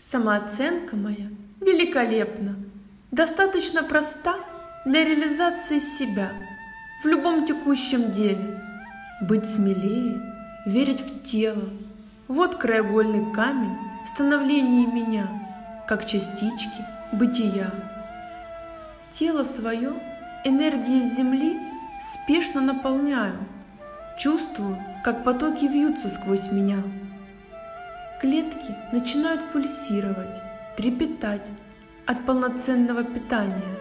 Самооценка моя великолепна, достаточно проста для реализации себя в любом текущем деле. Быть смелее, верить в тело – вот краеугольный камень в становлении меня, как частички бытия. Тело свое энергией земли спешно наполняю, чувствую, как потоки вьются сквозь меня. Клетки начинают пульсировать, трепетать от полноценного питания,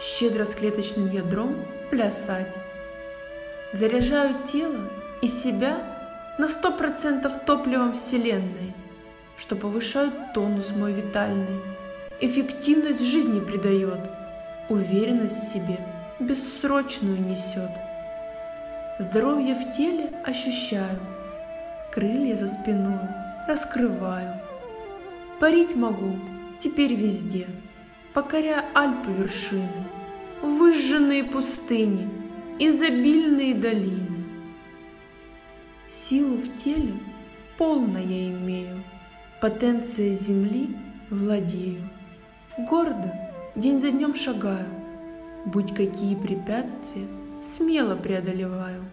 щедро с клеточным ядром плясать. Заряжаю тело и себя на сто процентов топливом Вселенной, что повышает тонус мой витальный, эффективность жизни придает, уверенность в себе бессрочную несет. Здоровье в теле ощущаю, крылья за спиной раскрываю. Парить могу теперь везде, покоряя Альпы вершины, выжженные пустыни, изобильные долины. Силу в теле полно я имею, потенция земли владею. Гордо день за днем шагаю, будь какие препятствия, смело преодолеваю.